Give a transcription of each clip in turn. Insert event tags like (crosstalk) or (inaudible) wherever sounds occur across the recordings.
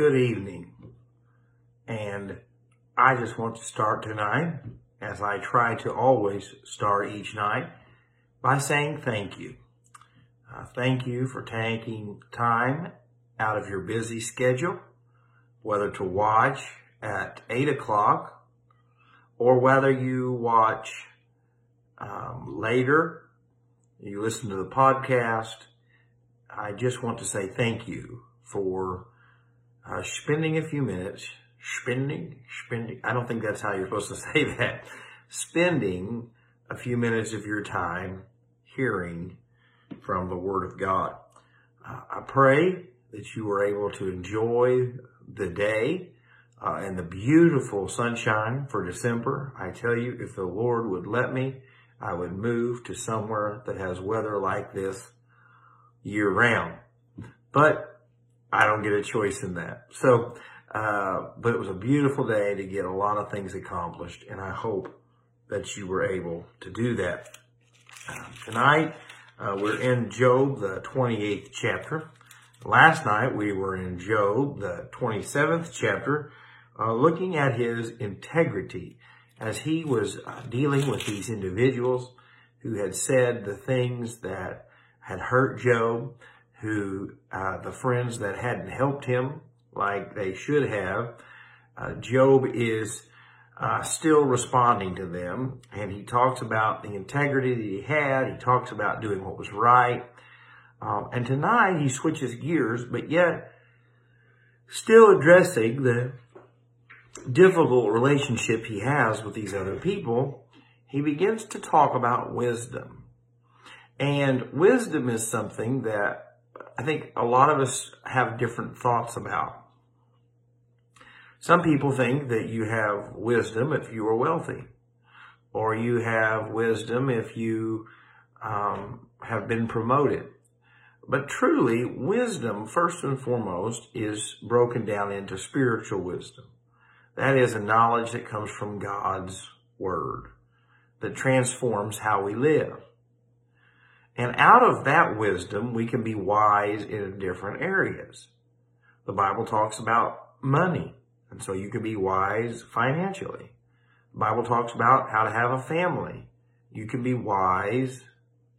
good evening. And I just want to start tonight, as I try to always start each night, by saying thank you. Uh, thank you for taking time out of your busy schedule, whether to watch at 8 o'clock or whether you watch um, later, you listen to the podcast. I just want to say thank you for uh, spending a few minutes, spending, spending, I don't think that's how you're supposed to (laughs) say that, spending a few minutes of your time hearing from the Word of God. Uh, I pray that you were able to enjoy the day uh, and the beautiful sunshine for December. I tell you, if the Lord would let me, I would move to somewhere that has weather like this year round. But I don't get a choice in that. So, uh, but it was a beautiful day to get a lot of things accomplished, and I hope that you were able to do that. Uh, tonight, uh, we're in Job, the 28th chapter. Last night, we were in Job, the 27th chapter, uh, looking at his integrity as he was uh, dealing with these individuals who had said the things that had hurt Job who, uh, the friends that hadn't helped him like they should have, uh, Job is uh, still responding to them. And he talks about the integrity that he had. He talks about doing what was right. Um, and tonight he switches gears, but yet still addressing the difficult relationship he has with these other people. He begins to talk about wisdom. And wisdom is something that I think a lot of us have different thoughts about. Some people think that you have wisdom if you are wealthy, or you have wisdom if you um, have been promoted. But truly, wisdom, first and foremost, is broken down into spiritual wisdom. That is a knowledge that comes from God's Word that transforms how we live. And out of that wisdom, we can be wise in different areas. The Bible talks about money. And so you can be wise financially. The Bible talks about how to have a family. You can be wise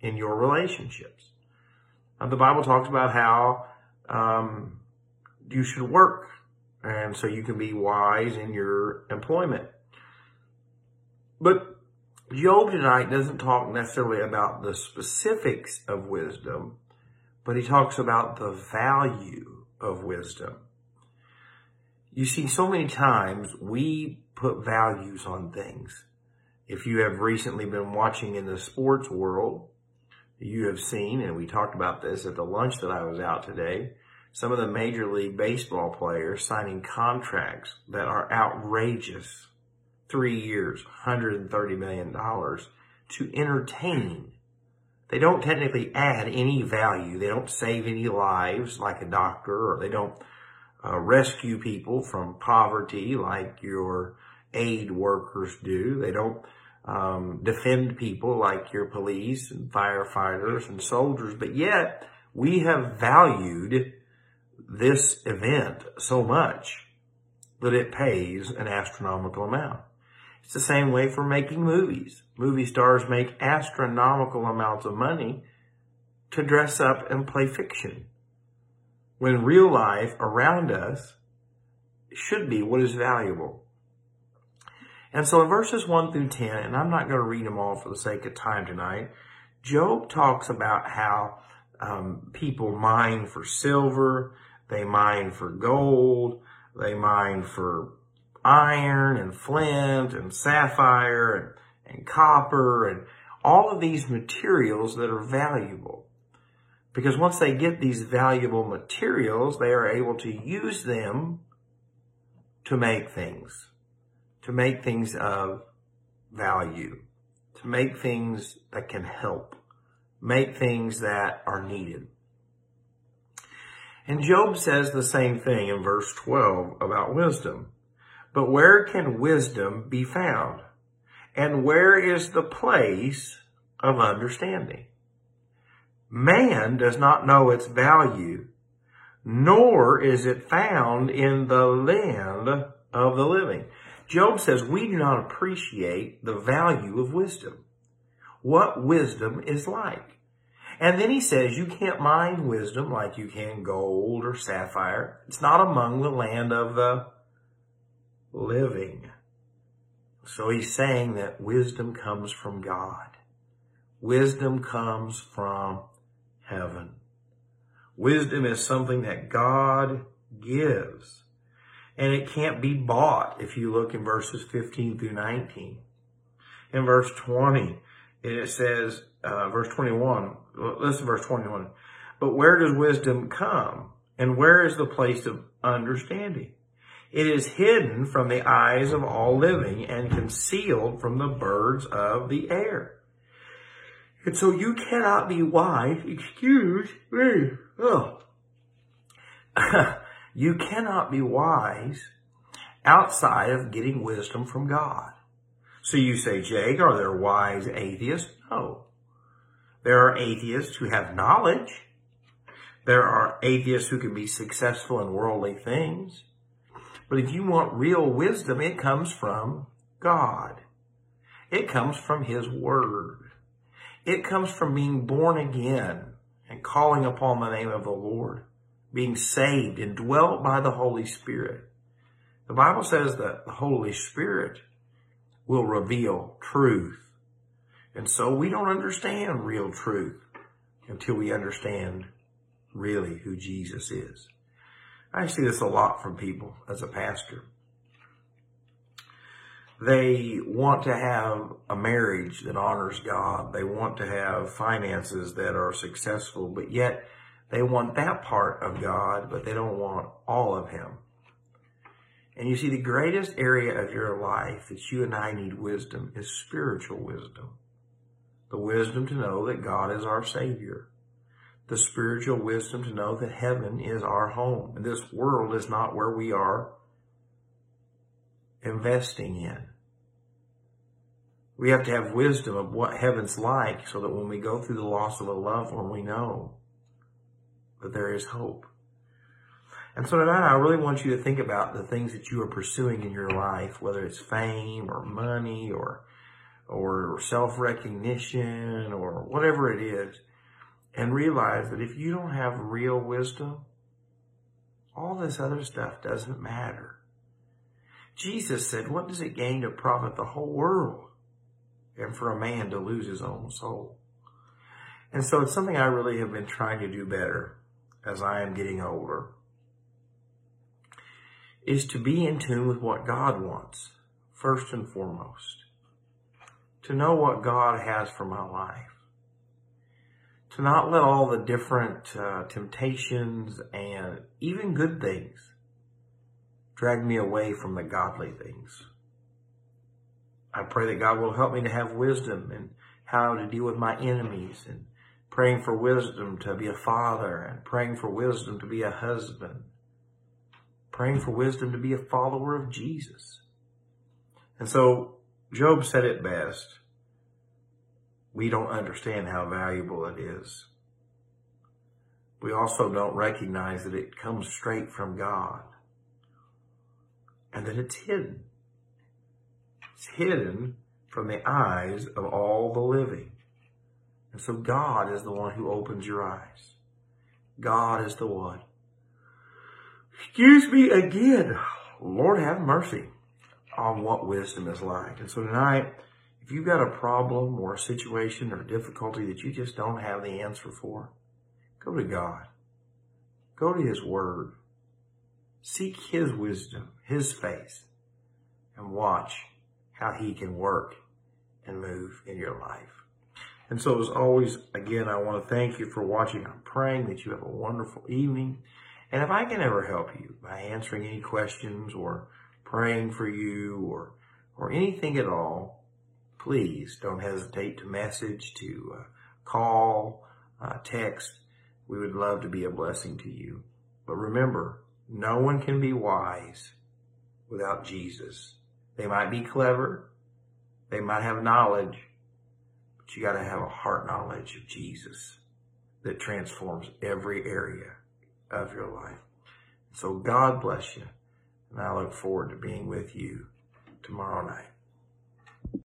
in your relationships. And the Bible talks about how um, you should work. And so you can be wise in your employment. But Job tonight doesn't talk necessarily about the specifics of wisdom, but he talks about the value of wisdom. You see, so many times we put values on things. If you have recently been watching in the sports world, you have seen, and we talked about this at the lunch that I was out today, some of the major league baseball players signing contracts that are outrageous three years, $130 million to entertain. They don't technically add any value. They don't save any lives like a doctor or they don't uh, rescue people from poverty like your aid workers do. They don't um, defend people like your police and firefighters and soldiers. But yet we have valued this event so much that it pays an astronomical amount. It's the same way for making movies. Movie stars make astronomical amounts of money to dress up and play fiction. When real life around us should be what is valuable. And so in verses 1 through 10, and I'm not going to read them all for the sake of time tonight, Job talks about how um, people mine for silver, they mine for gold, they mine for iron and flint and sapphire and, and copper and all of these materials that are valuable. Because once they get these valuable materials, they are able to use them to make things, to make things of value, to make things that can help, make things that are needed. And Job says the same thing in verse 12 about wisdom. But where can wisdom be found? And where is the place of understanding? Man does not know its value, nor is it found in the land of the living. Job says we do not appreciate the value of wisdom. What wisdom is like. And then he says you can't mine wisdom like you can gold or sapphire. It's not among the land of the living. So he's saying that wisdom comes from God. Wisdom comes from heaven. Wisdom is something that God gives. And it can't be bought if you look in verses 15 through 19. In verse 20, it says, uh, verse 21, listen verse 21. But where does wisdom come? And where is the place of understanding? It is hidden from the eyes of all living and concealed from the birds of the air. And so you cannot be wise, excuse me, oh. (laughs) you cannot be wise outside of getting wisdom from God. So you say, Jake, are there wise atheists? No. There are atheists who have knowledge. There are atheists who can be successful in worldly things. But if you want real wisdom, it comes from God. It comes from His Word. It comes from being born again and calling upon the name of the Lord, being saved and dwelt by the Holy Spirit. The Bible says that the Holy Spirit will reveal truth. And so we don't understand real truth until we understand really who Jesus is. I see this a lot from people as a pastor. They want to have a marriage that honors God. They want to have finances that are successful, but yet they want that part of God, but they don't want all of Him. And you see, the greatest area of your life that you and I need wisdom is spiritual wisdom. The wisdom to know that God is our Savior. The spiritual wisdom to know that heaven is our home. And this world is not where we are investing in. We have to have wisdom of what heaven's like so that when we go through the loss of a loved one, we know that there is hope. And so tonight I really want you to think about the things that you are pursuing in your life, whether it's fame or money or or self-recognition or whatever it is, and realize that if you don't have real wisdom, all this other stuff doesn't matter. Jesus said, what does it gain to profit the whole world and for a man to lose his own soul? And so it's something I really have been trying to do better as I am getting older is to be in tune with what God wants first and foremost. To know what God has for my life. To not let all the different uh, temptations and even good things drag me away from the godly things. I pray that God will help me to have wisdom and how to deal with my enemies and praying for wisdom to be a father and praying for wisdom to be a husband, praying for wisdom to be a follower of Jesus. And so Job said it best. We don't understand how valuable it is. We also don't recognize that it comes straight from God and that it's hidden. It's hidden from the eyes of all the living. And so God is the one who opens your eyes. God is the one. Excuse me again. Lord have mercy on what wisdom is like. And so tonight, if you've got a problem or a situation or difficulty that you just don't have the answer for, go to God. Go to His Word. Seek His wisdom, His face, and watch how He can work and move in your life. And so, as always, again, I want to thank you for watching. I'm praying that you have a wonderful evening. And if I can ever help you by answering any questions or praying for you or, or anything at all, please don't hesitate to message, to uh, call, uh, text. We would love to be a blessing to you. But remember, no one can be wise without Jesus. They might be clever. They might have knowledge, but you got to have a heart knowledge of Jesus that transforms every area of your life. So God bless you. And I look forward to being with you tomorrow night.